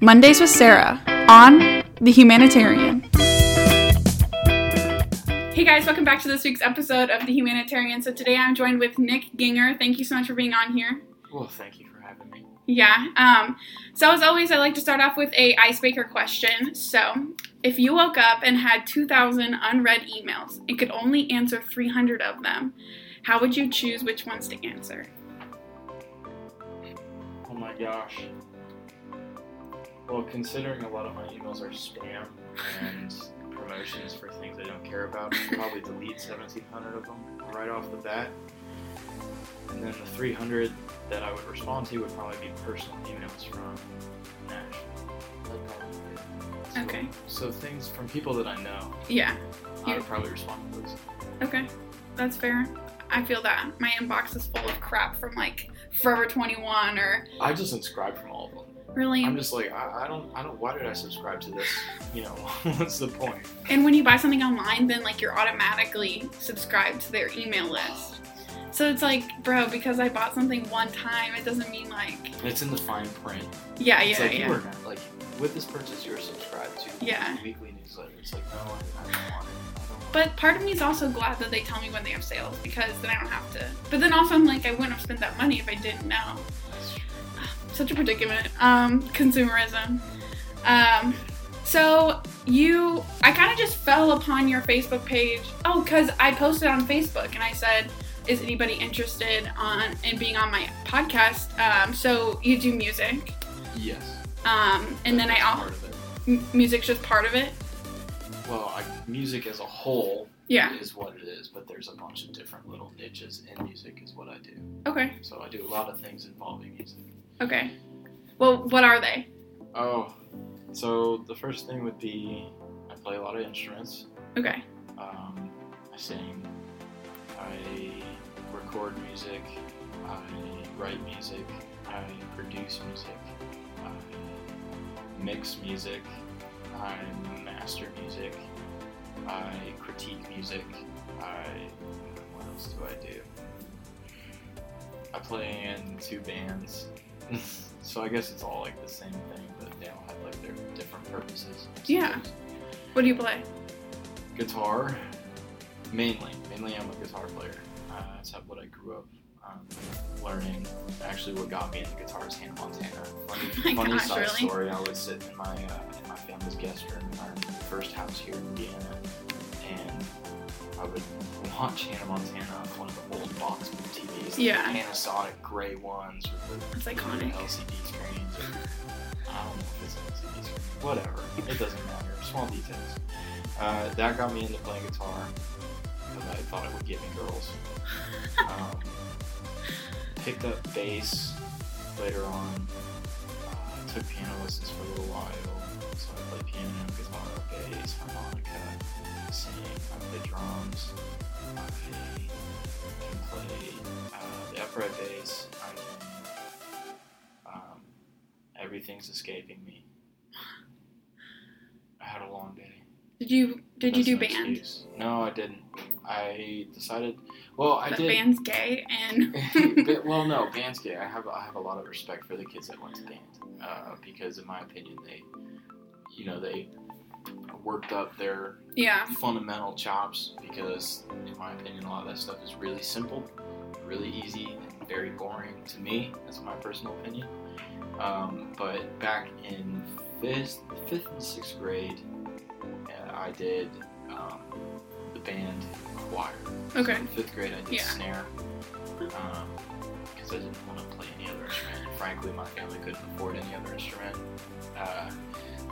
Mondays with Sarah on The Humanitarian. Hey guys, welcome back to this week's episode of The Humanitarian. So today I'm joined with Nik Gienger. Thank you so much for being on here. Well, thank you for having me. Yeah. Um, so as always, I like to start off with a icebreaker question. So if you woke up and had 2,000 unread emails and could only answer 300 of them, how would you choose which ones to answer? Oh my gosh. Well, considering a lot of my emails are spam and promotions for things I don't care about, I'd probably delete 1,700 of them right off the bat. And then the 300 that I would respond to would probably be personal emails from Nashville. That'd probably be it. So- Okay. So things from people that I know, Yeah. I would probably respond to those. Okay. That's fair. I feel that. My inbox is full of crap from like Forever 21 or I just unsubscribe from all of them. Really. I'm just like, I, I don't, I don't. Why did I subscribe to this? You know, what's the point? And when you buy something online, then like you're automatically subscribed to their email list. So it's like, bro, because I bought something one time, it doesn't mean like, It's in the fine print. yeah, yeah, like you yeah. were like with this purchase, you were subscribed to Yeah. weekly newsletter. It's like, no, I don't want it. I don't want But part of me is also glad that they tell me when they have sales because then I don't have to. But then also, I'm like, I wouldn't have spent that money if I didn't know. That's. Such a predicament. Um, consumerism. Um, so you, I kind of just fell upon your Facebook page. Oh, because I posted on Facebook and I said, "Is anybody interested on in being on my podcast?" Um, so you do music, Yes. um, and then I also all part of it. m- music's just part of it. Well, I, music as a whole Yeah. is what it is, but there's a bunch of different little niches in music, is what I do. Okay. So I do a lot of things involving music. Okay. Well, what are they? Oh, so the first thing would be I play a lot of instruments. Okay. Um, I sing. I record music. I write music. I produce music. I mix music. I master music. I critique music. I what else do I do? I play in two bands. so I guess it's all like the same thing, but they all have like their different purposes. Yeah. What do you play? guitar mainly mainly i'm a guitar player uh, that's what i grew up um, learning actually what got me into guitar is hannah montana funny, Oh funny gosh, side really? story i would sit in my uh, in my family's guest room in our first house here in indiana and i would watch hannah montana on one of the old box tvs Yeah. the panasonic gray ones with the It's iconic. lcd screens or, i don't know if it's lcd screen whatever it doesn't matter small details uh, that got me into playing guitar because I thought it would get me girls. Um, picked up bass later on. Uh, took piano lessons for a little while. So I play piano, guitar, bass, harmonica, sing. I play drums. I can play uh, the upright bass. I can. Um, everything's escaping me. I had a long day. Did you did you do an band? excuse. No, I didn't. I decided. Well, I But did. band's gay and well, no, band's gay. I have I have a lot of respect for the kids that went to band uh, because, in my opinion, they, you know, they worked up their yeah. fundamental chops because, in my opinion, a lot of that stuff is really simple, really easy, and very boring to me. That's my personal opinion. Um, but back in fifth, fifth and sixth grade, uh, I did um, band choir. Okay. In fifth grade, I did Yeah. snare because I didn't want to play any other instrument. And frankly, my family couldn't afford any other instrument. Uh,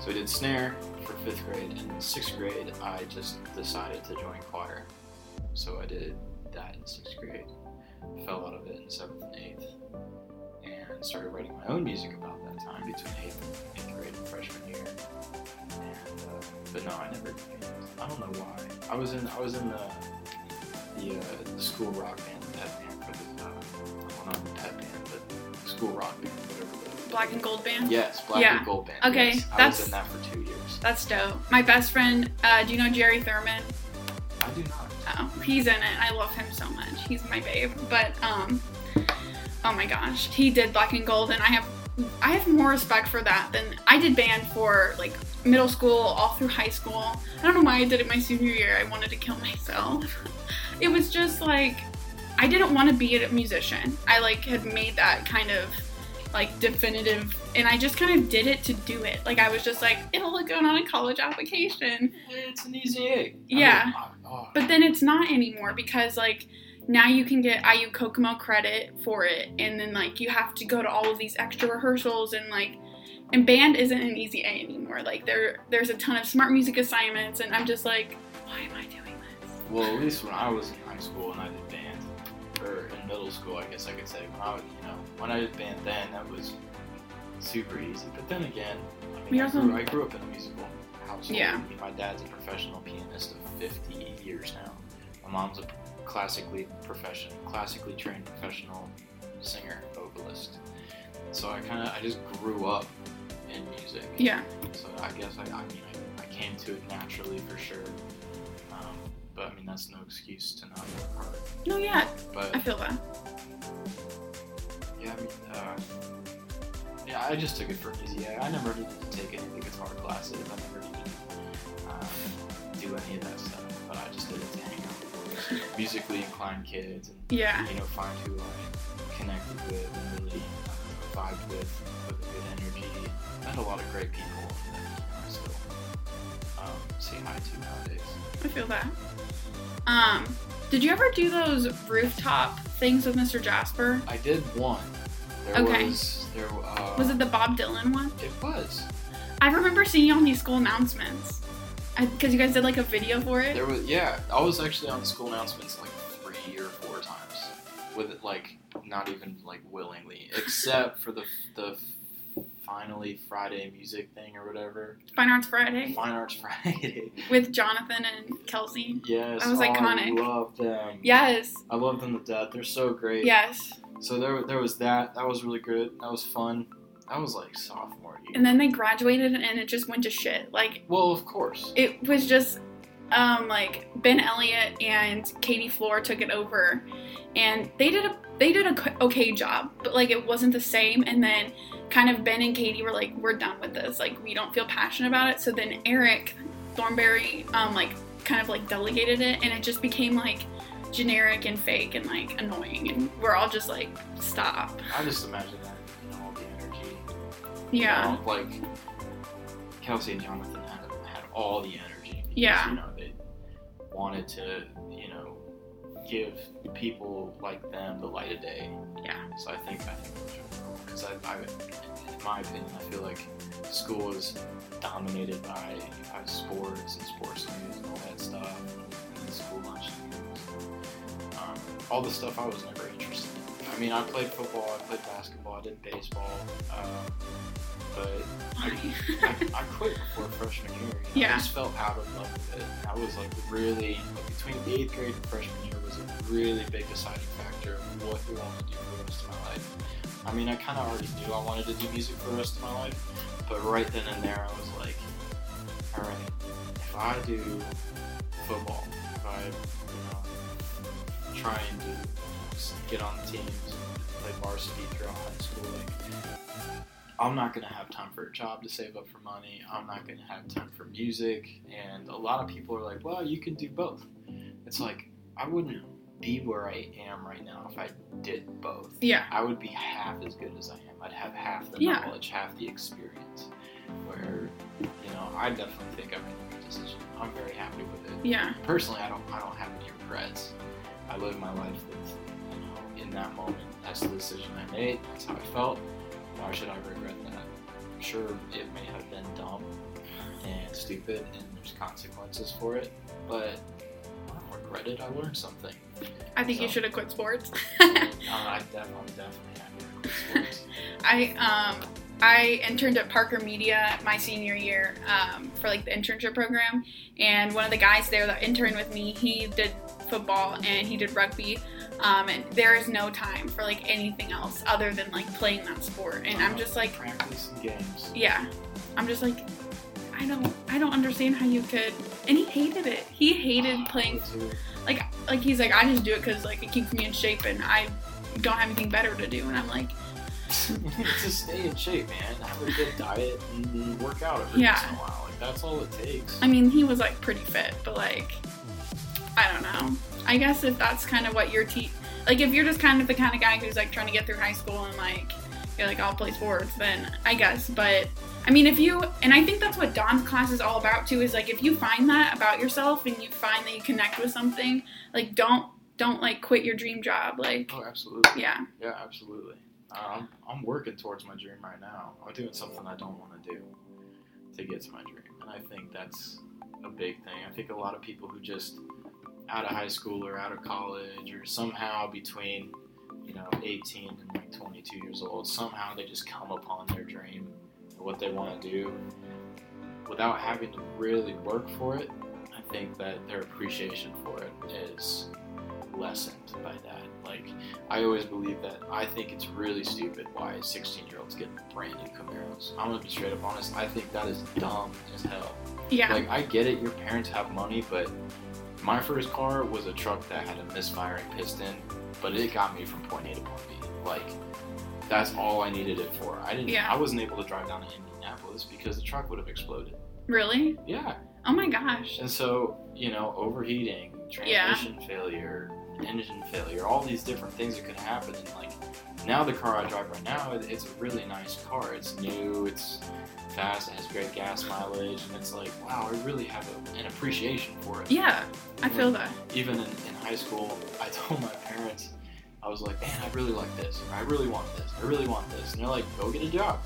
so I did snare for fifth grade, and in sixth grade, I just decided to join choir. So I did that in sixth grade. Fell out of it in seventh and eighth, and started writing my own music about that time between eighth and eighth grade and freshman year. And uh, but no, I never. I don't know why. I was in. I was in the the, uh, the school rock band, the pep band for the. Uh, well, not the pep band, but school rock band, whatever. Black and gold band. yes, Black Yeah. and Gold Band. Okay, yes. I that's- was in that for two years. That's dope. My best friend, uh, do you know Jerry Thurman? I do not. He's in it. I love him so much. He's my babe. But um, oh my gosh, he did Black and Gold, and I have I have more respect for that than I did band for like middle school, all through high school. I don't know why I did it my senior year. I wanted to kill myself. it was just like I didn't want to be a musician. I like had made that kind of like definitive and I just kind of did it to do it. Like I was just like, it'll look good on a college application. It's an easy A. Yeah. I mean, But then it's not anymore because like now you can get IU Kokomo credit for it and then like you have to go to all of these extra rehearsals and like and band isn't an easy A anymore. Like there there's a ton of smart music assignments and I'm just like, why am I doing this? well, at least when I was in high school and I did band, or in middle school, I guess I could say when I was, you know, when I did band then, that was super easy. But then again, I mean, I, grew, I grew up in a musical household. Yeah. I mean, my dad's a professional pianist of 50 years now. My mom's a classically professional, classically trained professional singer, vocalist. So I kind of, I just grew up in music. Yeah. So I guess I, I mean, I, I came to it naturally for sure. Um, but I mean, that's no excuse to not work hard. No, yeah, But I feel that. yeah, I mean, uh, yeah, I just took it for easy. I, I never needed to take any of the guitar classes. I never needed to do any of that stuff. But I just did it to hang out with those musically inclined kids and Yeah. you know find who I connected with and really uh, vibed with with a good energy. Met a lot of great people that I still um, say hi to nowadays. I feel that. Um, did you ever do those rooftop things with Mr. Jasper? I did one. There Okay. was there. Uh, Was it the Bob Dylan one? It was. I remember seeing you on these school announcements. Because you guys did like a video for it. There was yeah. I was actually on the school announcements like three or four times, with it like not even like willingly, except for the the finally Friday music thing or whatever. Fine Arts Friday Fine Arts Friday. with Jonathan and Kelsey. yes, That was oh, iconic. I love them. Yes. I love them to death. They're so great. Yes. So there, there was that. That was really good. That was fun. That was like sophomore year. And then they graduated and it just went to shit. Like well, of course. it was just um like Ben Elliott and Katie Floor took it over and they did a they did a okay job but like it wasn't the same and then kind of Ben and Katie were like we're done with this like we don't feel passionate about it so then Eric Thornberry um like kind of like delegated it and it just became like generic and fake and like annoying and we're all just like stop I just imagine yeah You know, like Kelsey and Jonathan had had all the energy. Because, Yeah. You know, they wanted to, you know, give people like them the light of day. Yeah. So I think I think because I, I, in my opinion, I feel like school is dominated by, by sports and sports news and all that stuff, and school lunch news. Um, all the stuff I was never interested in. I mean, I played football, I played basketball, I did baseball, um, but I, I, I quit before freshman year. You know? Yeah. I just felt out of love with it. I was like really like, between eighth grade and freshman year was a really big deciding factor of what I wanted to do for the rest of my life. I mean, I kind of already knew I wanted to do music for the rest of my life, but right then and there, I was like, all right, if I do football, if I you know try and do get on teams and play varsity throughout high school, like I'm not gonna have time for a job to save up for money. I'm not gonna have time for music, and a lot of people are like, "Well, you can do both." It's like I wouldn't be where I am right now if I did both. yeah I would be half as good as I am. I'd have half the Yeah. knowledge, half the experience. Where, you know, I definitely think I made a good decision. I'm very happy with it. yeah Personally, I don't. I don't have any regrets. I live my life with, in that moment. That's the decision I made. That's how I felt. Why should I regret that? I'm sure, it may have been dumb and stupid, and there's consequences for it, but I don't regret it. I learned something. I think you should have quit sports I definitely happy with sports. I um I interned at Parker Media my senior year um, for like the internship program, and one of the guys there that interned with me, he did football and he did rugby, um, and there is no time for like anything else other than like playing that sport, and I'm just like, practice and games. yeah, I'm just like, I don't I don't understand how you could, and he hated it. He hated Ah, playing like like he's like I just do it because like it keeps me in shape and I don't have anything better to do, and I'm like. to stay in shape, man. Have a good diet and work out every Yeah. once in a while. Like that's all it takes. I mean, he was like pretty fit, but like, I don't know. I guess if that's kind of what you're te- like, if you're just kind of the kind of guy who's like trying to get through high school and like you're like I'll play sports, then I guess. But I mean, if you and I think that's what Don's class is all about too. Is like if you find that about yourself and you find that you connect with something, like don't don't like quit your dream job. Like Oh, absolutely. yeah, Yeah, absolutely. I'm, I'm working towards my dream right now. I'm doing something I don't want to do to get to my dream. And I think that's a big thing. I think a lot of people who just out of high school or out of college or somehow between, you know, 18 and like 22 years old, somehow they just come upon their dream or what they want to do without having to really work for it. I think that their appreciation for it is lessened by that. Like, I always believe that I think it's really stupid why 16 year olds get brand new Camaros. I'm gonna be straight up honest. I think that is dumb as hell. yeah, Like, I get it, your parents have money, but my first car was a truck that had a misfiring piston, but it got me from point A to point B. Like, that's all I needed it for. I didn't. Yeah. I wasn't able to drive down to Indianapolis because the truck would have exploded. really. Yeah. Oh my gosh. And so, you know, overheating, Yeah. transmission failure, engine failure, all these different things that could happen. And like now, the car I drive right now, it- it's a really nice car. It's new, it's fast, it has great gas mileage, and it's like, wow, I really have a, an appreciation for it. Yeah, I feel that. Even in, in high school, I told my parents, I was like, man, I really like this, or I really want this, I really want this. And they're like, go get a job.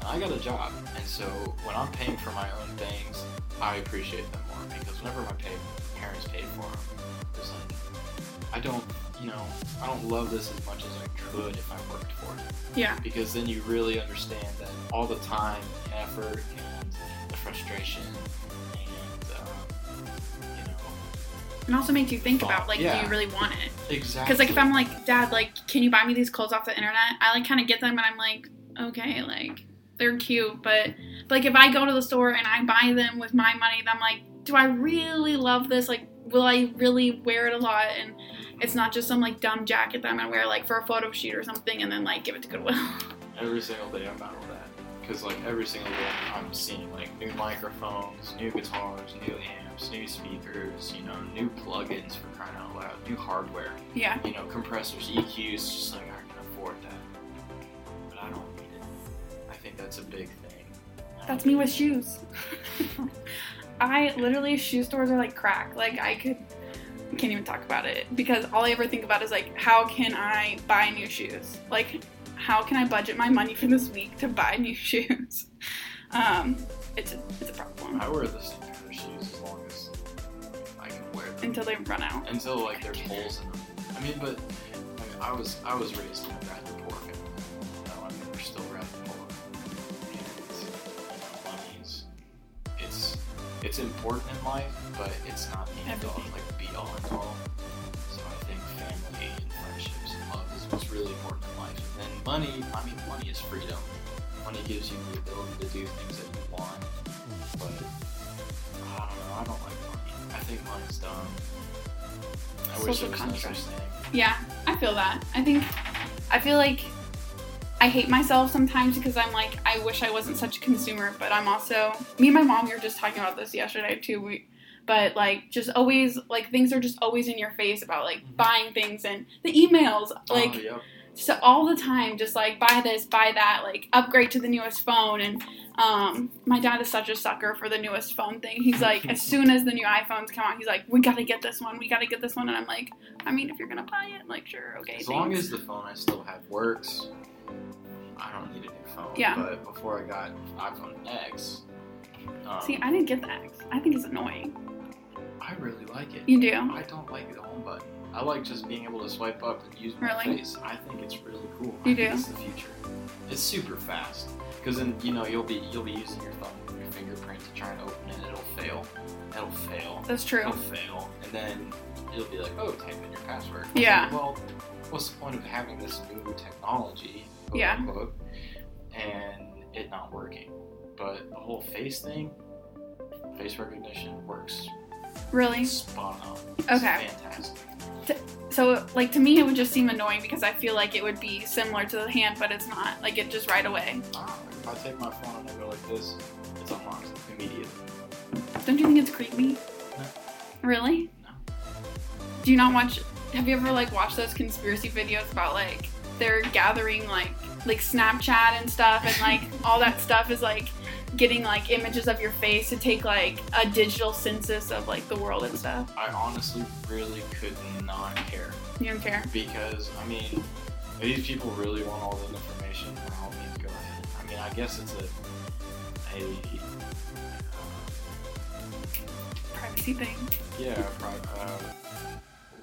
And I got a job. And so when I'm paying for my own things, I appreciate them more because whenever my pay, parents paid for them, it's like, I don't, you know, I don't love this as much as I could if I worked for it. Yeah, Because then you really understand that all the time, and effort, and the frustration, and, um, you know, and also makes you think about like, do you really want it? exactly. Because like if I'm like, Dad, like, can you buy me these clothes off the internet? I like kind of get them, and I'm like, okay, like they're cute, but, but like if I go to the store and I buy them with my money, then I'm like, do I really love this? Like, will I really wear it a lot? And it's not just some like dumb jacket that I'm gonna wear like for a photo shoot or something, and then like give it to Goodwill. every single day I battle that because like every single day I'm seeing like new microphones, new guitars, new amps, new speakers, you know, new plugins for crying out loud, new hardware, yeah, you know, compressors, EQs. Just like I can afford that, but I don't need it. I think that's a big thing. that's me with shoes. I literally shoe stores are like crack. Like I could can't even talk about it because all I ever think about is like how can I buy new shoes? Like how can I budget my money for this week to buy new shoes? Um, it's a, it's a problem I wear the same pair of shoes as long as I can wear them until they run out. until like there's holes in them. I mean, but I, mean, I was I was raised in a rather poor family. Know, I mean, we're still rather poor. And you know, money's it's it's important in life, but it's not the end all, like be all and all. So I think family and friendships and love is what's really important in life. And then money, I mean, money is freedom. Money gives you the ability to do things that you want, but I don't know. I don't like money. I think money's dumb. I wish Social there was no such thing. Yeah, I feel that. I think I feel like I hate myself sometimes because I'm like I wish I wasn't such a consumer, but I'm also me and my mom we were just talking about this yesterday too. We but like just always like things are just always in your face about like Mhm. buying things and the emails like oh, yep. so all the time just like buy this buy that like upgrade to the newest phone and um my dad is such a sucker for the newest phone thing he's like as soon as the new iphones come out he's like we gotta get this one we gotta get this one and i'm like i mean if you're gonna buy it like sure okay As long as the phone I still have works, I don't need a new phone. Yeah. But before I got iPhone X, um, see i didn't get the x i think it's annoying I really like it. you do I don't like the home button. I like just being able to swipe up and use my Really? face. I think it's really cool. You I think do? It's the future. It's super fast because then you know you'll be you'll be using your thumb, your fingerprint to try and open it. It'll fail. It'll fail. that's true It'll fail, and then you'll be like, oh, type in your password. Yeah. Like, well, what's the point of having this new technology? Quote, Yeah. Unquote, and it not working. But the whole face thing, face recognition works Really? spot on. It's Okay. fantastic. So, like to me, it would just seem annoying because I feel like it would be similar to the hand, but it's not. Like it just right away. Ah, if I take my phone and I go like this, it's unlocked immediately. Don't you think it's creepy? No. Really? No. Do you not watch? Have you ever like watched those conspiracy videos about like they're gathering like like Snapchat and stuff, and like all that stuff is like getting like images of your face to take like a digital census of like the world and stuff. I honestly really could not care You don't care. because I mean, these people really want all the information, all means, go ahead. I mean, I guess it's a a Privacy thing. Yeah, pri- uh,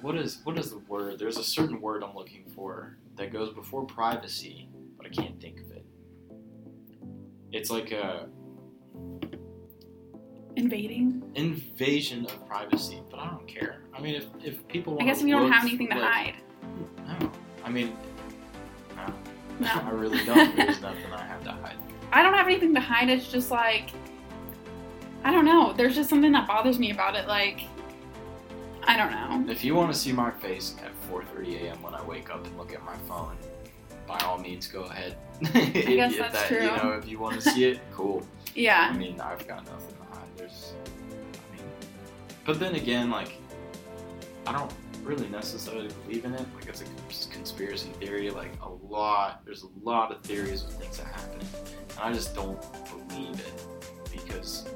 what is what is the word? There's a certain word I'm looking for that goes before privacy, but I can't think of it. It's like a Invading. invasion of privacy, but I don't care. I mean, if, if people I guess if you don't have anything to like, hide. No, I mean, no, No. I really don't. There's nothing I have to hide. I don't have anything to hide. It's just like I don't know. There's just something that bothers me about it. Like I don't know. If you want to see my face at 4:30 a.m. when I wake up and look at my phone, by all means, go ahead. I guess that's true. You know, if you want to see it, cool. Yeah. I mean, I've got nothing to hide. There's, I mean, but then again, like, I don't really necessarily believe in it. Like, it's a conspiracy theory. Like, a lot, there's a lot of theories of things that happen, and I just don't believe it because,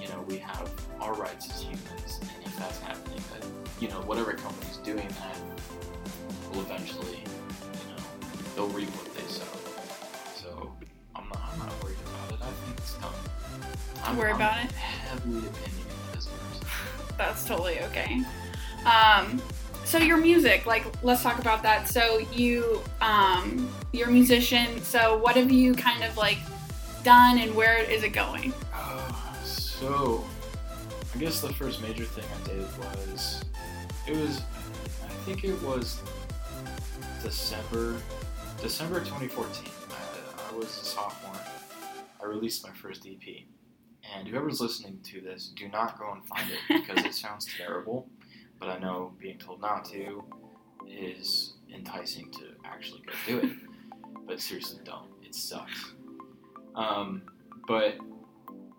you know, we have our rights as humans, and if that's happening, that you know, whatever company's doing that will eventually, you know, they'll reap what they sow. So I'm not, I'm not worried about it. I think it's done. I'm, Worry I'm about it? Heavily opinionated as person. That's totally okay. Um so your music, like let's talk about that. So you um you're a musician, so what have you kind of like done and where is it going? Uh, so, I guess the first major thing I did was, it was, I think it was December, December 2014. I, I was a sophomore. I released my first EP. And whoever's listening to this, do not go and find it because it sounds terrible. But I know being told not to is enticing to actually go do it. But seriously, don't. It sucks. Um, but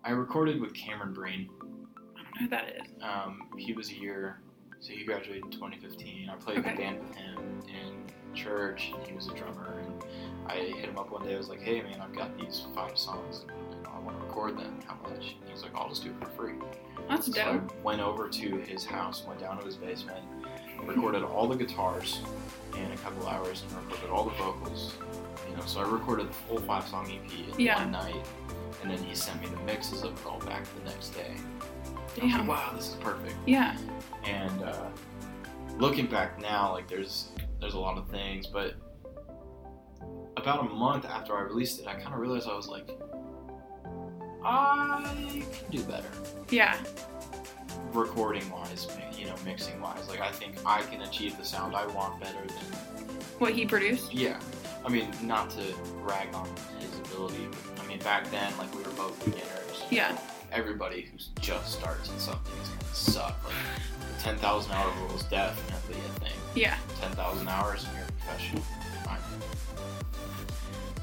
I recorded with Cameron Breen. I don't know who that is. Um, he was a year, so he graduated in 2015. I played Okay. the band with him in church, and he was a drummer. And I hit him up one day. I was like, "Hey, man, I've got these five songs. Know, I want to record them. How much?" He was like, "I'll just do it for free." That's So I dope. went over to his house, went down to his basement, recorded all the guitars in a couple hours, and recorded all the vocals. You know, so I recorded the full five song EP in Yeah. one night, and then he sent me the mixes of it all back the next day. Like, wow, this is perfect. Yeah. And uh, looking back now, like there's there's a lot of things, but about a month after I released it, I kind of realized I was like, I can do better Yeah. recording wise, you know, mixing wise. Like I think I can achieve the sound I want better than What he produced? yeah. I mean, not to rag on his ability, but I mean back then, like we were both beginners. Yeah. Everybody who just starts in something is gonna suck. Like the ten thousand hour rule is definitely a thing. Yeah. Ten thousand hours and you're a professional. opinion.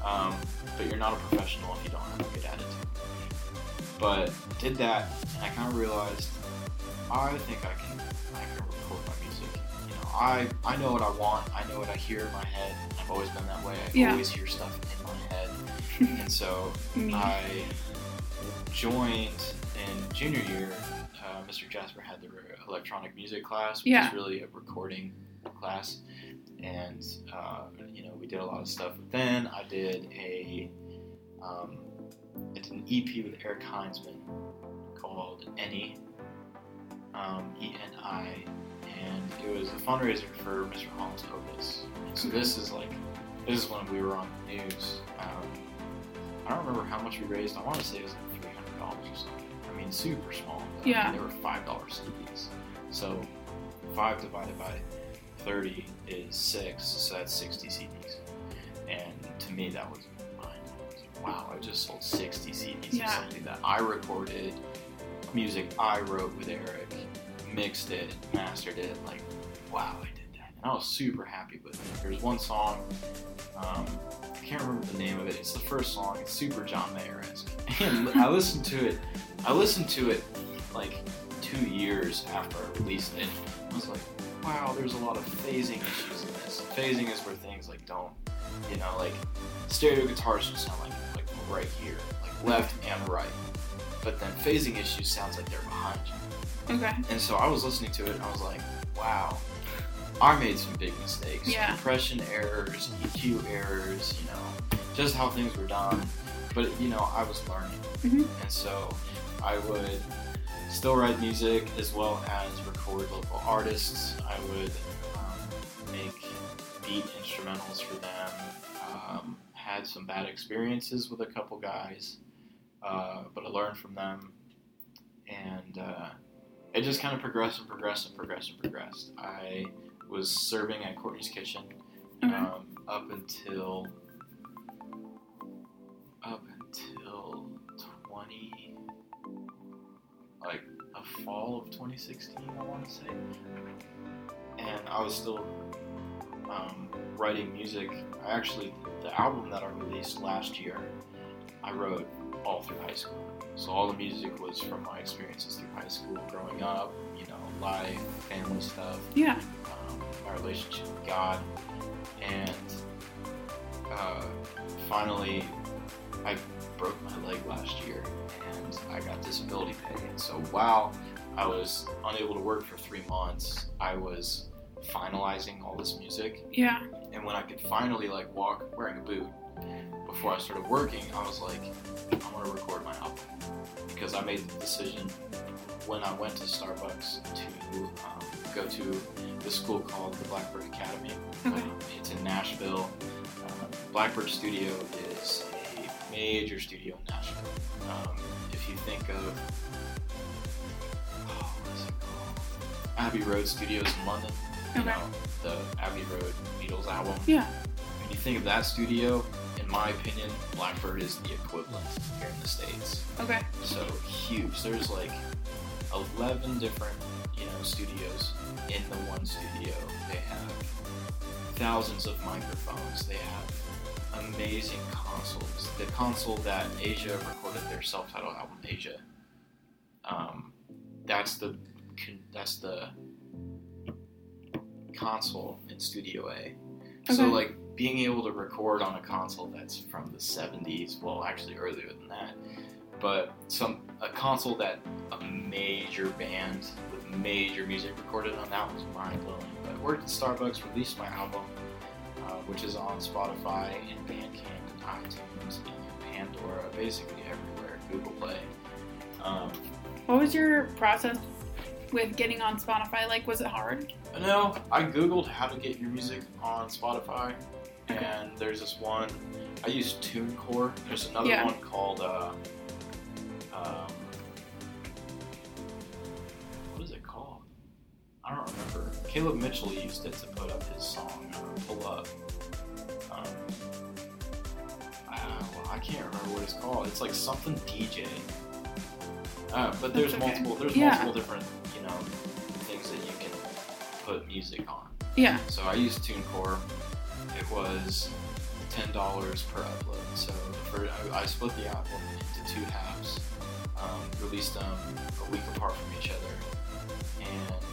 Um, but you're not a professional if you don't have a good attitude. But did that, and I kind of realized I think I can I can record my music. You know, I I know what I want. I know what I hear in my head. I've always been that way. I Yeah. always hear stuff in my head, and so I joined in junior year. Uh, Mr. Jasper had the electronic music class, which Yeah. is really a recording class, and uh, you know we did a lot of stuff. But then I did a um, I did an EP with Eric Heinzman called Any, um, E N I, and it was a fundraiser for Mr. Holland's Opus. So this is like this is when we were on the news. Um, I don't remember how much we raised. I want to say it was or something. I mean, super small. I Yeah. mean, they were five dollars CDs. So five divided by thirty is six. So that's sixty CDs. And to me, that was mind. Wow, I just sold sixty CDs Yeah. of something that I recorded, music I wrote with Eric, mixed it, mastered it. Like, wow, I did that, and I was super happy with it. There's one song. Um, I can't remember the name of it. It's the first song. It's super John Mayer-esque. I listened to it. I listened to it like two years after I released it. I was like, wow, there's a lot of phasing issues in this. Phasing is where things like don't, you know, like stereo guitars just sound like like right here, like left and right. But then phasing issues sounds like they're behind you. Okay. And so I was listening to it and I was like, wow, I made some big mistakes. Yeah. Compression errors, EQ errors, you know, just how things were done. But, you know, I was learning. Mhm. And so I would still write music as well as record local artists. I would um, make beat instrumentals for them. Um, had some bad experiences with a couple guys, uh, but I learned from them. And uh, it just kind of progressed and progressed and progressed and progressed. I was serving at Courtney's Kitchen Okay. um, up until up until 20 like a fall of 2016 I want to say. And I was still um, writing music. I actually the album that I released last year I wrote all through high school. So all the music was from my experiences through high school growing up you know life family stuff Yeah. um, my relationship with God, and uh, finally, I broke my leg last year, and I got disability pay. And so while I was unable to work for three months, I was finalizing all this music, Yeah. and when I could finally like walk wearing a boot before I started working, I was like, I want to record my album because I made the decision when I went to Starbucks to um, go to the school called the Blackbird Academy. Okay. Um, it's in Nashville. Um, Blackbird Studio is major studio in Nashville. Um, if you think of oh, what is it called? Abbey Road Studios in London. You Okay. know, the Abbey Road Beatles album. Yeah. When you think of that studio, in my opinion, Blackbird is the equivalent here in the States. Okay. So huge. There's like 11 different, you know, studios in the one studio. They have thousands of microphones. They have amazing consoles. The console that Asia recorded their self-titled album, Asia. Um, that's the that's the console in Studio A. So like being able to record on a console that's from the 70s, well actually earlier than that, but some a console that a major band with major music recorded on that was mind blowing. But I worked at Starbucks, released my album, which is on Spotify and Bandcamp and iTunes and Pandora, basically everywhere, Google Play. Um, What was your process with getting on Spotify? Like, was it hard? No, I googled how to get your music on Spotify, Okay. and there's this one. I use TuneCore. There's another Yeah. one called. Uh, um, what is it called? I don't remember. Caleb Mitchell used it to put up his song "Pull Up." Um, uh, well, I can't remember what it's called. It's like something DJ. Uh, but there's okay. multiple. There's Yeah. multiple different, you know, things that you can put music on. Yeah. So I used TuneCore. It was ten dollars per upload. So for I, I split the album into two halves, um, released them a week apart from each other, and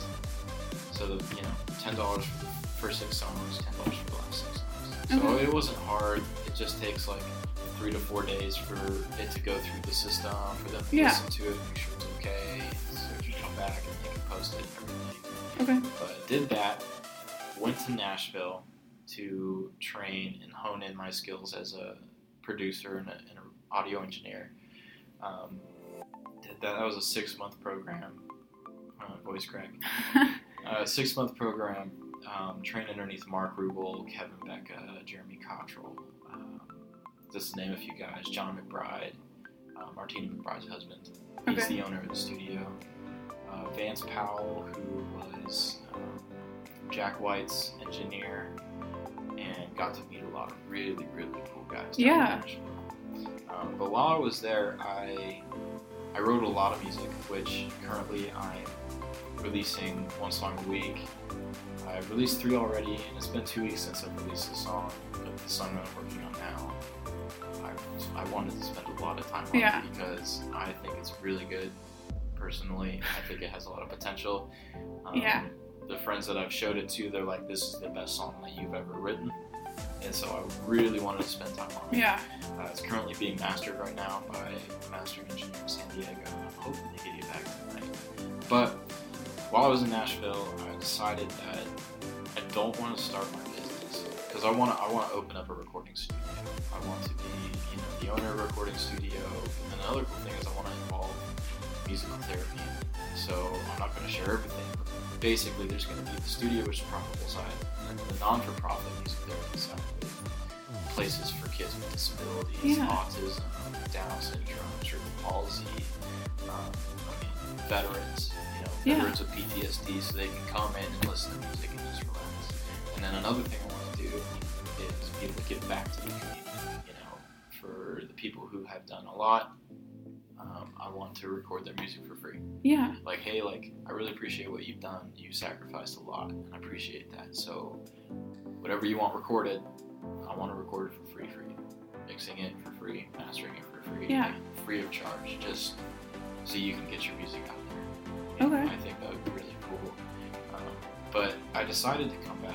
so the, you know ten dollars for the first six songs, ten dollars for the last six songs. So Okay. it wasn't hard. It just takes like three to four days for it to go through the system, for them to Yeah. listen to it, make sure it's okay, so if you come back and they can post it and everything Okay. but did that. Went to Nashville to train and hone in my skills as a producer and, a, and an audio engineer. Um, did that. That was a six month program. Uh, voice crack. Uh, six month program. Um, trained underneath Mark Rubel, Kevin Becka, Jeremy Cottrell. Um, just to name a few guys. John McBride, uh, Martina McBride's husband. He's Okay. the owner of the studio. Uh, Vance Powell, who was um, Jack White's engineer, and got to meet a lot of really, really cool guys. Yeah. Um, but while I was there, I I wrote a lot of music, which currently I'm releasing one song a week. I've released three already, and it's been two weeks since I've released a song. But the song that I'm working on now, I, I wanted to spend a lot of time on Yeah. it because I think it's really good. Personally, I think it has a lot of potential. Um, Yeah. The friends that I've showed it to, they're like, "This is the best song that you've ever written," and so I really wanted to spend time on it. Yeah. Uh, it's currently being mastered right now by a mastering engineer in San Diego. I'm hoping to get it back tonight. But while I was in Nashville, I decided that I don't want to start my business because I want to. I want to open up a recording studio. I want to be, you know, the owner of a recording studio. And another cool thing is I want to involve musical therapy. So I'm not going to share everything. But basically, there's going to be the studio, which is the profitable side, and then the non-for-profit music therapy side. Places for kids with disabilities, Yeah. autism, Down syndrome, cerebral palsy, um, I mean, veterans, you know, Yeah. veterans with PTSD, so they can come in and listen to music and just relax. And then another thing I want to do is be able to give back to the community. You know, for the people who have done a lot, um, I want to record their music for free. Yeah. Like, hey, like I really appreciate what you've done. You sacrificed a lot, and I appreciate that. So, whatever you want recorded, I want to record it for free for you. Mixing it for free, mastering it for free, Yeah. free of charge, just so you can get your music out there. Okay. I think that would be really cool. Um, but I decided to come back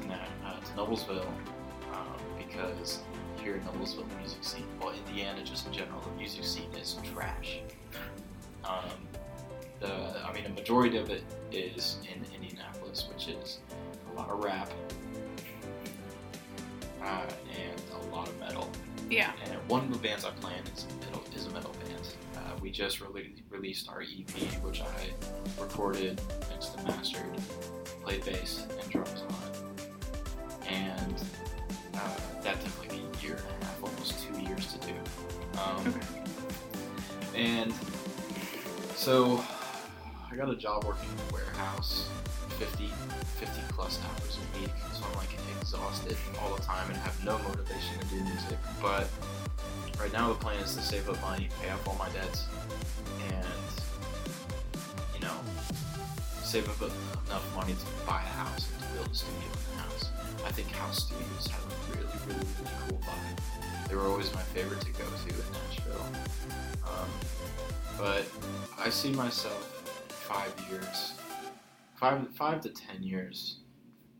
to, Na- uh, to Noblesville um, because here in Noblesville, the music scene, well, Indiana just in general, the music scene is trash. Um, the, I mean, a majority of it is in Indianapolis, which is a lot of rap uh, and a lot of metal. Yeah. And one of the bands I play in is metal, is a metal band. We just rele- released our EP, which I recorded, mixed and mastered, played bass and drums on. And uh, that took like a year and a half, almost two years to do. Um, Okay. and so I got a job working in a warehouse, 50, 50 plus hours a week. So I'm like exhausted all the time and have no motivation to do music. But right now the plan is to save up money, pay off all my debts, and you know, save up enough money to buy a house and to build a studio in the house. I think house studios have a really, really, really cool vibe. They were always my favorite to go to in Nashville. Um, but I see myself five years, five five to ten years,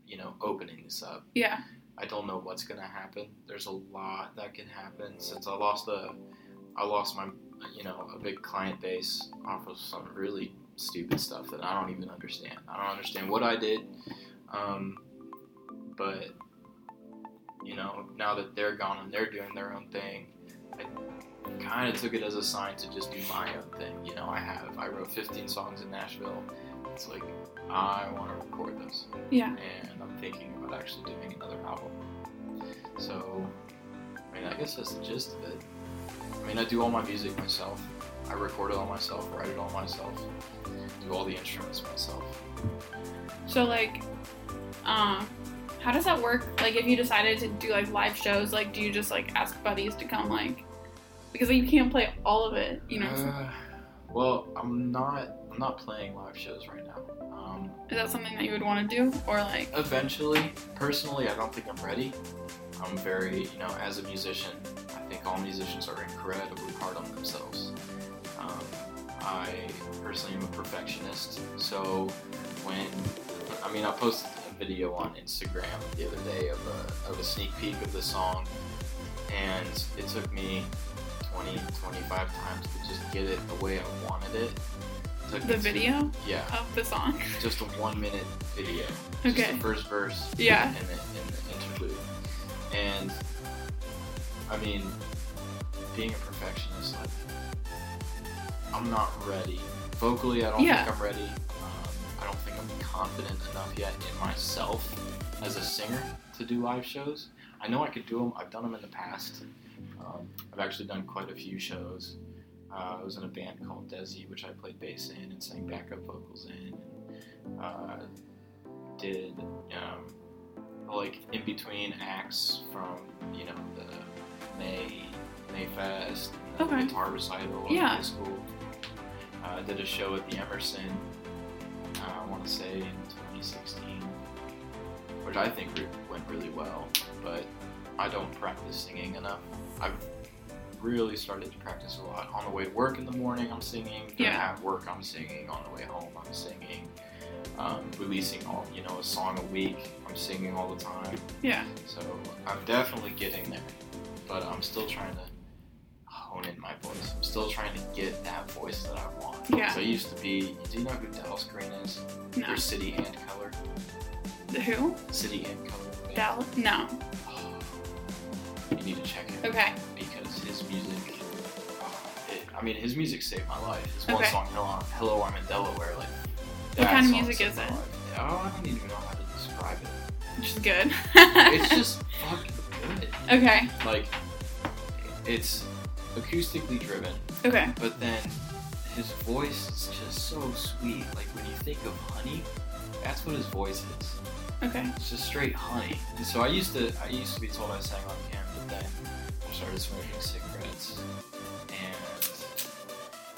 you know, opening this up. Yeah. I don't know what's gonna happen. There's a lot that can happen since I lost a, I lost my, you know, a big client base off of some really stupid stuff that I don't even understand. I don't understand what I did, um, but you know, now that they're gone and they're doing their own thing, I kind of took it as a sign to just do my own thing. You know, I have I wrote 15 songs in Nashville. It's like I want to record this. Yeah. and I'm thinking about actually doing another album. So, I mean, I guess that's the gist of it. I mean, I do all my music myself. I record it all myself, write it all myself, do all the instruments myself. So like, um, how does that work? Like, if you decided to do like live shows, like, do you just like ask buddies to come like, because like, you can't play all of it, you know? Uh, well, I'm not. I'm not playing live shows right now. Um, Is that something that you would want to do, or like, eventually, personally, I don't think I'm ready. I'm very, you know, as a musician, I think all musicians are incredibly hard on themselves. Um, I personally am a perfectionist, so when, I mean, I posted a video on Instagram the other day of a, of a sneak peek of the song, and it took me 20, 25 times to just get it the way I wanted it. The video yeah, of the song? just a one minute video. Just Okay. the first verse. Yeah. And the, and the interlude. And I mean, being a perfectionist, like, I'm not ready. Vocally, I don't Yeah. think I'm ready. Um, I don't think I'm confident enough yet in myself as a singer to do live shows. I know I could do them. I've done them in the past. Um, I've actually done quite a few shows. Uh, I was in a band called Desi, which I played bass in and sang backup vocals in. Uh, did um, like in between acts from you know the May Mayfest, and the Okay. guitar recital Yeah. high school. Uh, did a show at the Emerson. I want to say in 2016, which I think went really well. But I don't practice singing enough. I've really started to practice a lot. On the way to work in the morning, I'm singing. Yeah. At work, I'm singing. On the way home, I'm singing. Um, releasing all, you know, a song a week. I'm singing all the time. Yeah. So I'm definitely getting there, but I'm still trying to hone in my voice. I'm still trying to get that voice that I want. Yeah. So I used to be. Do you know who Dallas Green is? No. They're City and Colour. The who? City and Colour. Dallas? No. Oh, you need to check it. Okay. I mean, his music saved my life. His one song, Hello, Hello, I'm in Delaware, like. What kind of music is it? Oh, I don't even know how to describe it. Which is good. It's just fucking good. okay. like it's acoustically driven Okay. but then his voice is just so sweet like when you think of honey that's what his voice is Okay. it's just straight honey and so i used to i used to be told i sang on camera, but then i started smoking cigarettes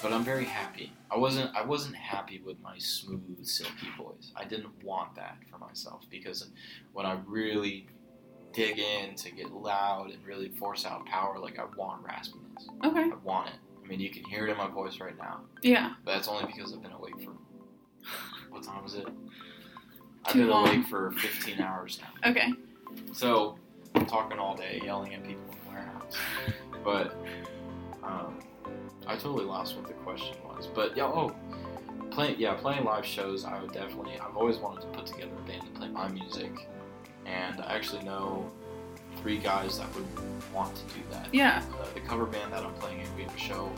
but i'm very happy i wasn't i wasn't happy with my smooth silky voice i didn't want that for myself because when i really dig in to get loud and really force out power like i want raspiness Okay. I want it. I mean, you can hear it in my voice right now, Yeah. but that's only because I've been awake for. What time is it? I've Too been long. awake for 15 hours now. Okay. So, I'm talking all day, yelling at people in the warehouse. But, um, I totally lost what the question was. But, yeah, oh, playing, yeah, playing live shows, I would definitely, I've always wanted to put together a band to play my music. And I actually know three guys that would want to do that. Yeah. Uh, the cover band that I'm playing in, we have a show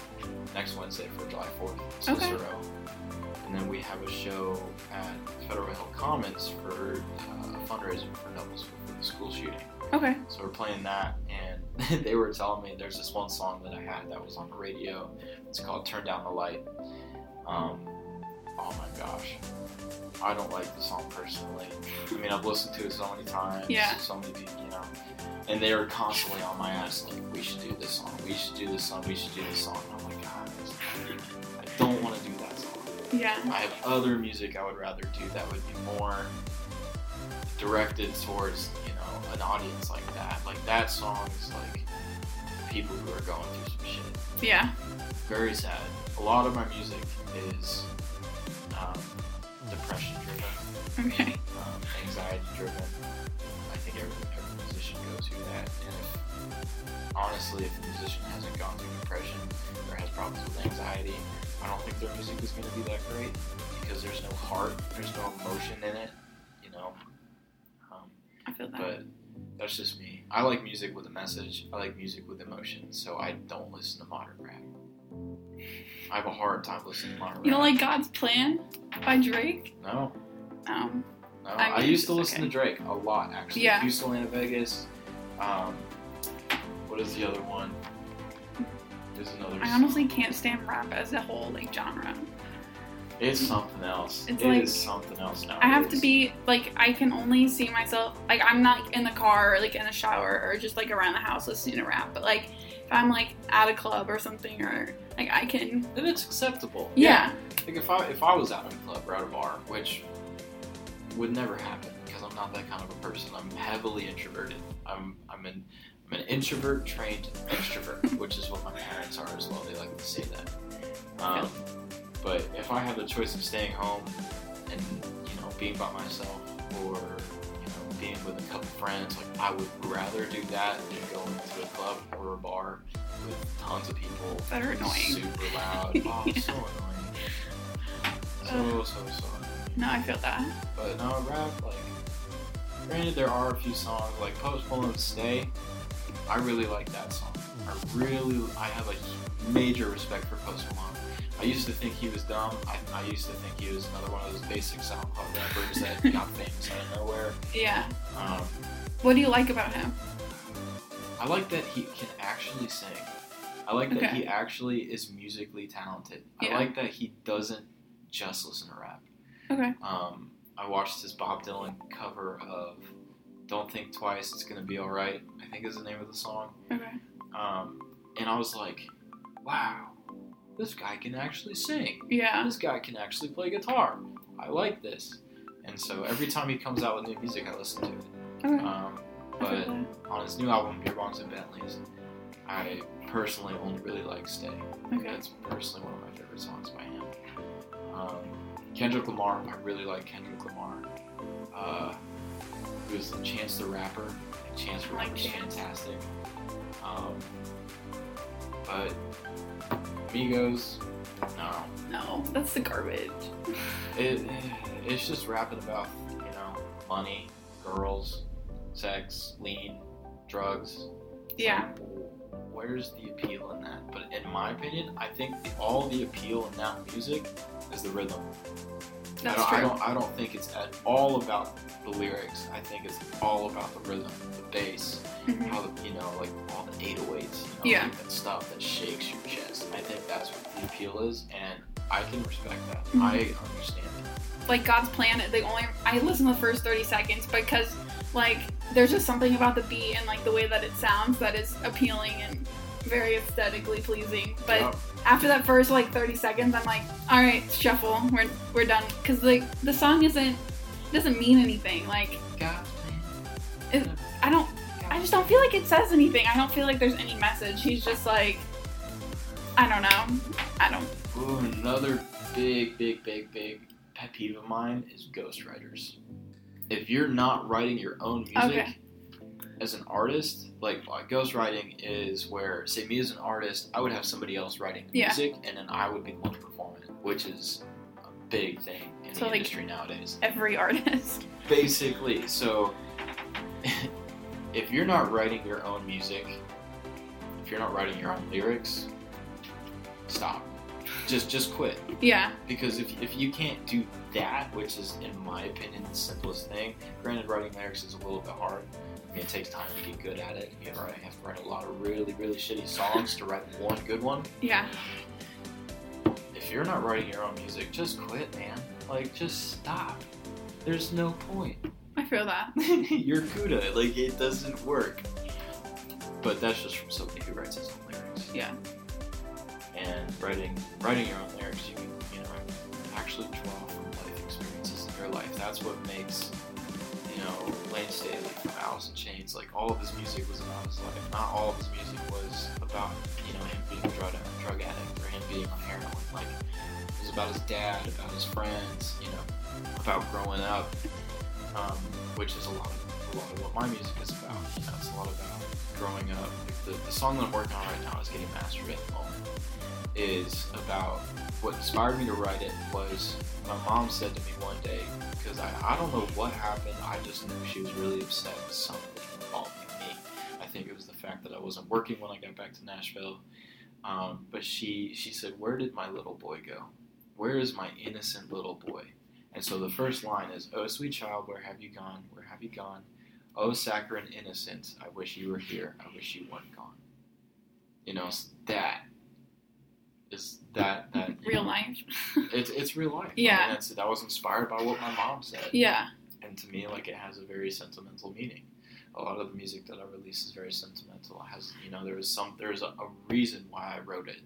next Wednesday for July 4th, Okay. Cicero. And then we have a show at Federal Hill Commons for uh, a fundraiser for Noblesville for the school shooting. Okay. So we're playing that, and they were telling me there's this one song that I had that was on the radio. It's called "Turn Down the Light." Um, oh my gosh, I don't like the song personally. I mean, I've listened to it so many times. Yeah. So many people, you know, and they were constantly on my ass like, "We should do this song. We should do this song. We should do this song." And I'm like, God, I don't want to do that song. Yeah. I have other music I would rather do that would be more directed towards, an audience like that. Like that song is like people who are going through some shit. Yeah. Very sad. A lot of my music is um, depression driven, Okay. um, anxiety driven. I think every, every musician goes through that. And if, honestly, if a musician hasn't gone through depression or has problems with anxiety, I don't think their music is going to be that great because there's no heart, there's no emotion in it, you know. Um, I feel that. but that's just me. I like music with a message. I like music with emotion, so I don't listen to modern rap. I have a hard time listening to modern rap. You don't rap. like God's Plan by Drake? No, Um. no. I I, used to listen okay. to Drake a lot, actually. Yeah. Houston, Atlanta, Vegas. Um, what is the other one? There's another. I honestly can't stand rap as a whole like genre. It's something else. It's It like- is something else now. I have to be like I can only see myself like I'm not in the car or like in the shower or just like around the house listening to rap, but like if I'm like at a club or something or like I can And it's acceptable. yeah Like if I if I was out at a club or at a bar, which would never happen because I'm not that kind of a person. I'm heavily introverted. I'm I'm an I'm an introvert trained extrovert, which is what my parents are as well. They like to say that. Um, but if I have the choice of staying home and you know being by myself or you know being with a couple friends, like I would rather do that than going to a club or a bar with tons of people that are annoying. super loud. Oh, Yeah. so annoying. So, so, so annoying. No, I feel that. But no, rap, like, granted, there are a few songs, like Post Malone's Stay. I really like that song. I really, I have a major respect for Post Malone. I used to think he was dumb. I, I used to think he was another one of those basic SoundCloud rappers that got famous out of nowhere. Yeah. Um, What do you like about him? I like that he can actually sing. I like that Okay. he actually is musically talented. Yeah. I like that he doesn't just listen to rap. Okay. Um, I watched his Bob Dylan cover of "Don't Think Twice, It's Gonna Be Alright." I think is the name of the song. Okay. Um, and I was like, "Wow, this guy can actually sing. Yeah. This guy can actually play guitar." I like this, and so every time he comes out with new music, I listen to it. Okay. Um, but on his new album, Beer Bongs and Bentleys, I personally only really like Stay. Okay. That's personally one of my favorite songs by him. Um, Kendrick Lamar, I really like Kendrick Lamar. Uh, who's the Chance the Rapper? Chance the like fantastic. Um, but Migos, no. No, that's the garbage. It, it's just rapping about, you know, money, girls, sex, lean, drugs. Yeah. Where's the appeal in that? But in my opinion, I think the, all the appeal in that music is the rhythm. I That's don't, true. I don't. I don't think it's at all about the lyrics. I think it's all about the rhythm, the bass, Mhm. how the you know, like all the 808s, you know, Yeah. that stuff that shakes your chest. I think that's what the appeal is, and I can respect that. Mhm. I understand it. like God's plan. They only I listen to the first thirty seconds because like there's just something about the beat and like the way that it sounds that is appealing and very aesthetically pleasing. But after that first like thirty seconds, I'm like, all right, shuffle. We're we're done because like the song isn't doesn't mean anything. Like It- I don't. I just don't feel like it says anything. I don't feel like there's any message. He's just like, I don't know. I don't. Ooh, another big, big, big, big pet peeve of mine is ghostwriters. If you're not writing your own music Okay. As an artist, like uh, ghostwriting is where, say, me as an artist, I would have somebody else writing the Yeah. music, and then I would be the one performing, which is a big thing in So, the like- industry nowadays. Every artist. Basically, so if you're not writing your own music, if you're not writing your own lyrics, stop. Just, just quit Yeah. because if, if you can't do that, which is in my opinion the simplest thing, granted writing lyrics is a little bit hard. I it takes time to get good at it. You have to write, have to write a lot of really really shitty songs to write one good one. Yeah. If you're not writing your own music, just quit, man. Like just stop. There's no point. I feel that. you're Kuda. Like it doesn't work. But that's just from somebody who writes his own lyrics. Yeah. And writing writing your own lyrics, you can you know actually draw from life experiences in your life. That's what makes you know Layne Staley from Alice in Chains. Like all of his music was about his life. Not all of his music was about you know him being a drug drug addict or him being on heroin. Like it was about his dad, about his friends, you know, about growing up um, which is a lot of a lot of what my music is about. You know, it's a lot about growing up. Like the, the song that I'm working on right now is getting mastered at the moment. Is about what inspired me to write it was my mom said to me one day because I, I don't know what happened. I just knew she was really upset with something involving me. I think it was the fact that I wasn't working when I got back to Nashville. Um, but she she said, "Where did my little boy go? Where is my innocent little boy?" And so the first line is, Oh, sweet child, where have you gone? Where have you gone? Oh, saccharine innocence, I wish you were here. I wish you weren't gone. You know, that is that, that Real know, life. It's, it's real life. I Yeah. mean, that's, that was inspired by what my mom said. yeah. And to me, like, it has a very sentimental meaning. A lot of the music that I release is very sentimental. It has, you know, there is some, there's a, a reason why I wrote it.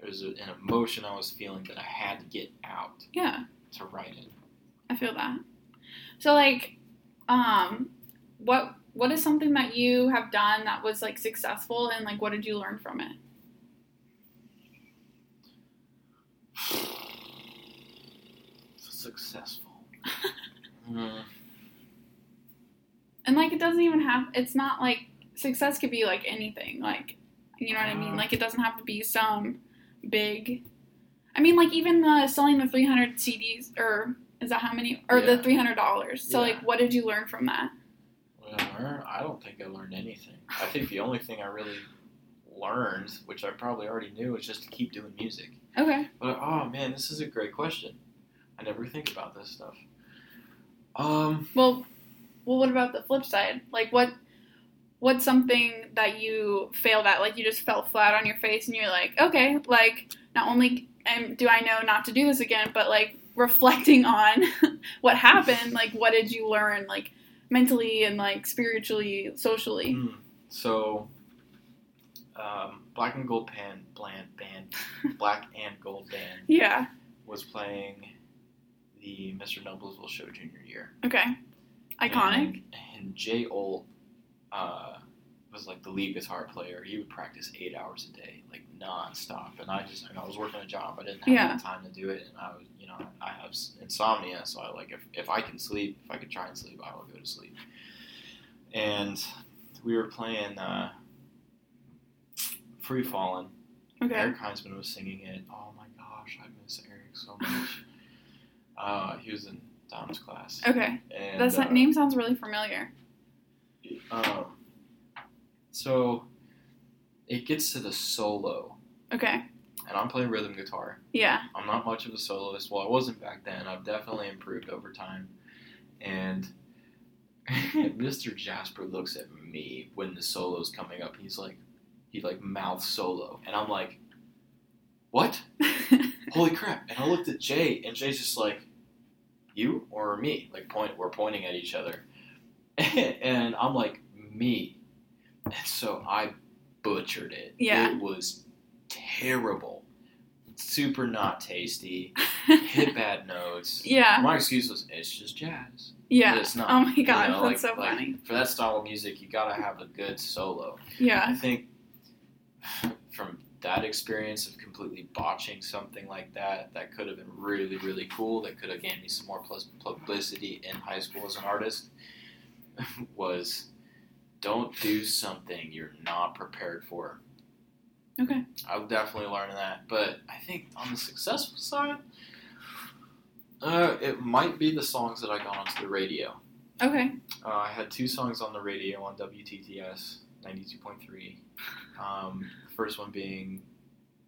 There's a, an emotion I was feeling that I had to get out Yeah. to write it. I feel that. So like, um, what what is something that you have done that was like successful, and like, what did you learn from it? Successful. Mm, And like, it doesn't even have. It's not like success could be like anything. Like, you know what I mean? Uh. Like, it doesn't have to be some big. I mean, like even the selling the 300 CDs, or is that how many? Or the 300 dollars. So Yeah. like, what did you learn from that? I? I don't think I learned anything. I think the only thing I really learned, which I probably already knew, is just to keep doing music. Okay. But oh man, this is a great question. I never think about this stuff. Um, Well, well, what about the flip side? Like, what, what's something that you failed at? Like, you just fell flat on your face, and you're like, okay, like, not only um, do I know not to do this again, but like reflecting on what happened, like, what did you learn, like, mentally and like spiritually, socially? mm, so um, Black and Gold Band, bland band, Black and Gold Band Yeah. was playing the Mr. Noblesville show junior year. Okay. Iconic. And, and Jay Olt uh, was like the lead guitar player. He would practice eight hours a day, like nonstop. And I just, I, I was working a job. I didn't have Yeah. the time to do it, and I was, you know, I have insomnia, so I like if if I can sleep, if I could try and sleep, I will go to sleep. And we were playing uh, Free Fallin'. Okay. Eric Heinzman was singing it. Oh my gosh, I miss Eric so much. uh, he was in Dom's class. Okay. And, That's, uh, that name sounds really familiar. Um, so it gets to the solo, Okay. and I'm playing rhythm guitar. Yeah. I'm not much of a soloist. Well, I wasn't back then. I've definitely improved over time. And Mr. Jasper looks at me when the solo's coming up. He's like, he like mouth solo, and I'm like, what? Holy crap! And I looked at Jay, and Jay's just like, you or me? Like point, we're pointing at each other, and I'm like, me. So I butchered it. Yeah. It was terrible, super not tasty, hit bad notes. yeah. My excuse was, it's just jazz. Yeah. It's not. Oh my you god, know, that's like- so like, funny. For that style of music, you gotta have a good solo. Yeah. I think from that experience of completely botching something like that, that could have been really, really cool. That could have gained me some more plus publicity in high school as an artist. Was don't do something you're not prepared for. Okay. I've definitely learned that, but I think on the successful side, uh, it might be the songs that I got onto the radio. Okay. Uh, I had two songs on the radio on WTTS 92.3. Um, first one being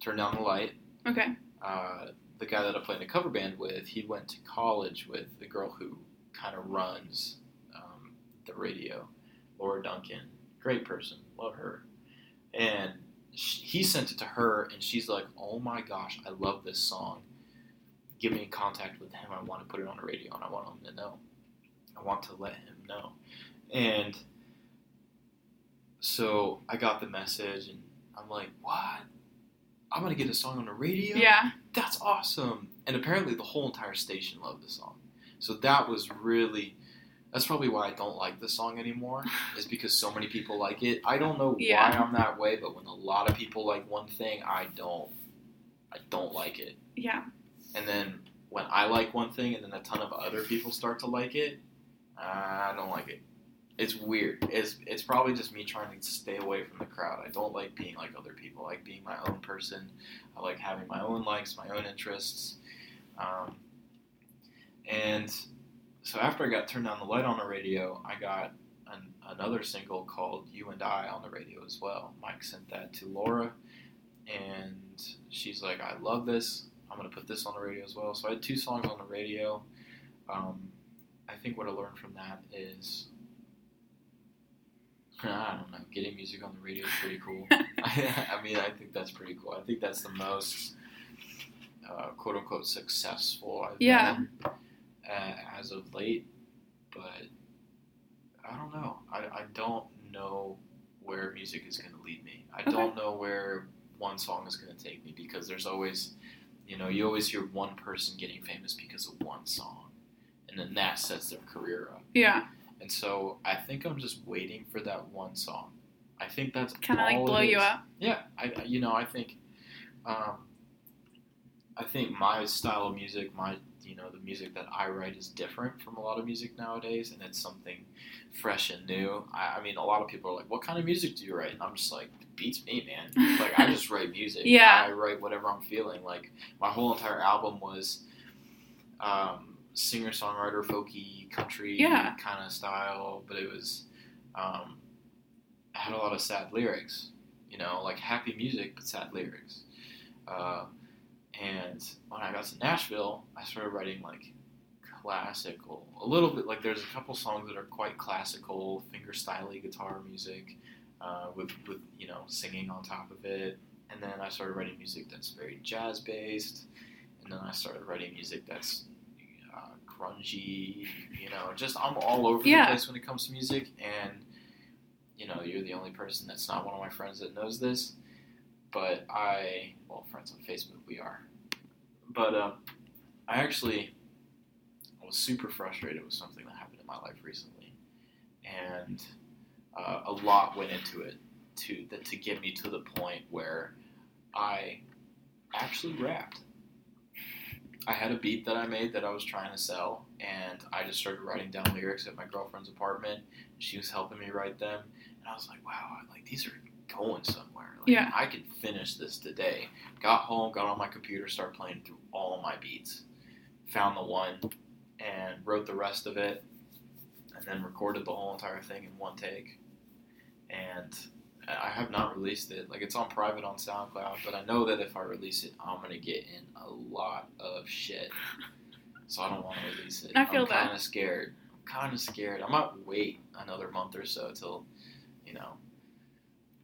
Turn Down the Light. Okay. Uh, the guy that I played in a cover band with, he went to college with the girl who kind of runs um, the radio, Laura Duncan. Great person. Love her. And sh he sent it to her, and she's like, oh my gosh, I love this song. Give me contact with him. I want to put it on the radio, and I want him to know. I want to let him know. And so I got the message, and I'm like, what? I'm going to get a song on the radio? Yeah. That's awesome. And apparently the whole entire station loved the song. So that was really. That's probably why I don't like the song anymore, is because so many people like it. I don't know Yeah. why I'm that way, but when a lot of people like one thing, I don't. I don't like it. Yeah. And then when I like one thing and then a ton of other people start to like it, I don't like it. It's weird. It's it's probably just me trying to stay away from the crowd. I don't like being like other people. I like being my own person. I like having my own likes, my own interests. Um, and so after I got turned on the light on the radio, I got an, another single called "You and I" on the radio as well. Mike sent that to Laura, and she's like, "I love this. I'm gonna put this on the radio as well." So I had two songs on the radio. Um, I think what I learned from that is, I don't know, getting music on the radio is pretty cool. I, mean, I think that's pretty cool. I think that's the most uh, "quote unquote" successful I've Yeah. been uh, as of late. But I don't know. I, I don't know where music is going to lead me. I Okay. don't know where one song is going to take me because there's always, you know, you always hear one person getting famous because of one song, and then that sets their career up. Yeah. And so I think I'm just waiting for that one song. I think that's Kind of like blow you up. Yeah, I I- you know I think, um, I think my style of music, my you know the music that I write is different from a lot of music nowadays, and it's something fresh and new. I, I mean, a lot of people are like, "What kind of music do you write?" And I'm just like, "Beats me, man." Like I just write music. Yeah. I write whatever I'm feeling. Like my whole entire album was. Um, singer songwriter folky country Yeah. kind of style but it was um, had a lot of sad lyrics you know like happy music but sad lyrics uh, and when i got to nashville i started writing like classical a little bit like there's a couple songs that are quite classical finger styly guitar music uh, with with you know singing on top of it. And then i started writing music that's very jazz based and then i started writing music that's uh, grungy, you know, just I'm all over Yeah. the place when it comes to music, and you know, you're the only person that's not one of my friends that knows this, but I, well, friends on Facebook we are, but uh, I actually was super frustrated with something that happened in my life recently, and uh, a lot went into it to that to get me to the point where I actually rapped. I had a beat that I made that I was trying to sell, and I just started writing down lyrics at my girlfriend's apartment. She was helping me write them, and I was like, "Wow, like these are going somewhere. Like, Yeah. I could finish this today." Got home, got on my computer, started playing through all my beats, found the one, and wrote the rest of it, and then recorded the whole entire thing in one take. And I have not released it. Like it's on private on SoundCloud, but I know that if I release it, I'm gonna get in a lot of shit. So I don't want to release it. I feel I'm that. kind of scared. I'm kind of scared. I might wait another month or so till, you know,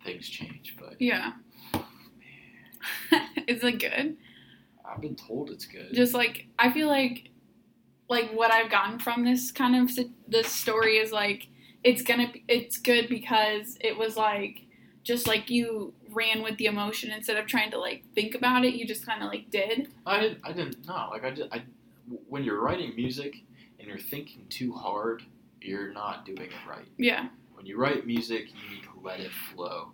things change. But Yeah. Is it good? I've been told it's good. Just like I feel like like what I've gotten from this kind of this story is like it's gonna be, it's good because it was like just like you ran with the emotion instead of trying to like think about it. You just kind of like did. I didn't. I didn't. No, like I did. I when you're writing music and you're thinking too hard, you're not doing it right. Yeah. When you write music, you need to let it flow.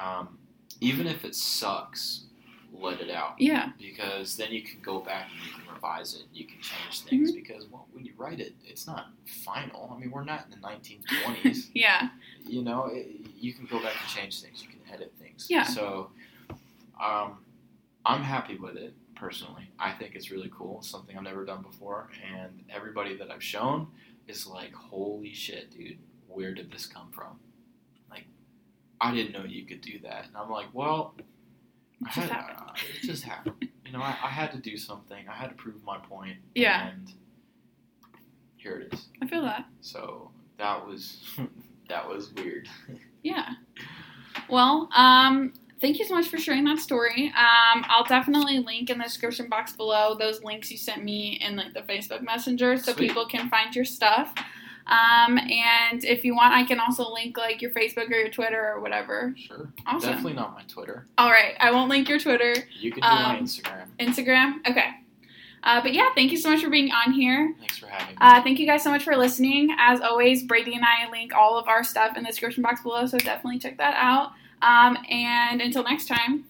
Um, even if it sucks, let it out Yeah. because then you can go back and you can revise it. You can change Mm-hmm. things because well, when you write it, it's not final. I mean, we're not in the 1920s. Yeah. you know, it, you can go back and change things. You can edit things. Yeah. So, um, I'm happy with it personally. I think it's really cool. Something I've never done before, and everybody that I've shown is like, "Holy shit, dude! Where did this come from?" Like, I didn't know you could do that, and I'm like, "Well, It just had, happened. uh, it just happened. You know, I, I had to do something. I had to prove my point. Yeah. And here it is. I feel that. So that was that was weird. Yeah. Well, um, thank you so much for sharing that story. Um, I'll definitely link in the description box below those links you sent me in like the Facebook Messenger, so Sweet. people can find your stuff. Um, and if you want, I can also link like your Facebook or your Twitter or whatever. Sure. Awesome. Definitely not my Twitter. All right, I won't link your Twitter, You can do my Um, Instagram. Instagram. Okay. Uh, but yeah, thank you so much for being on here. Thanks for having me. Uh, thank you guys so much for listening. As always, Brady and I link all of our stuff in the description box below, so definitely check that out. Um, and until next time,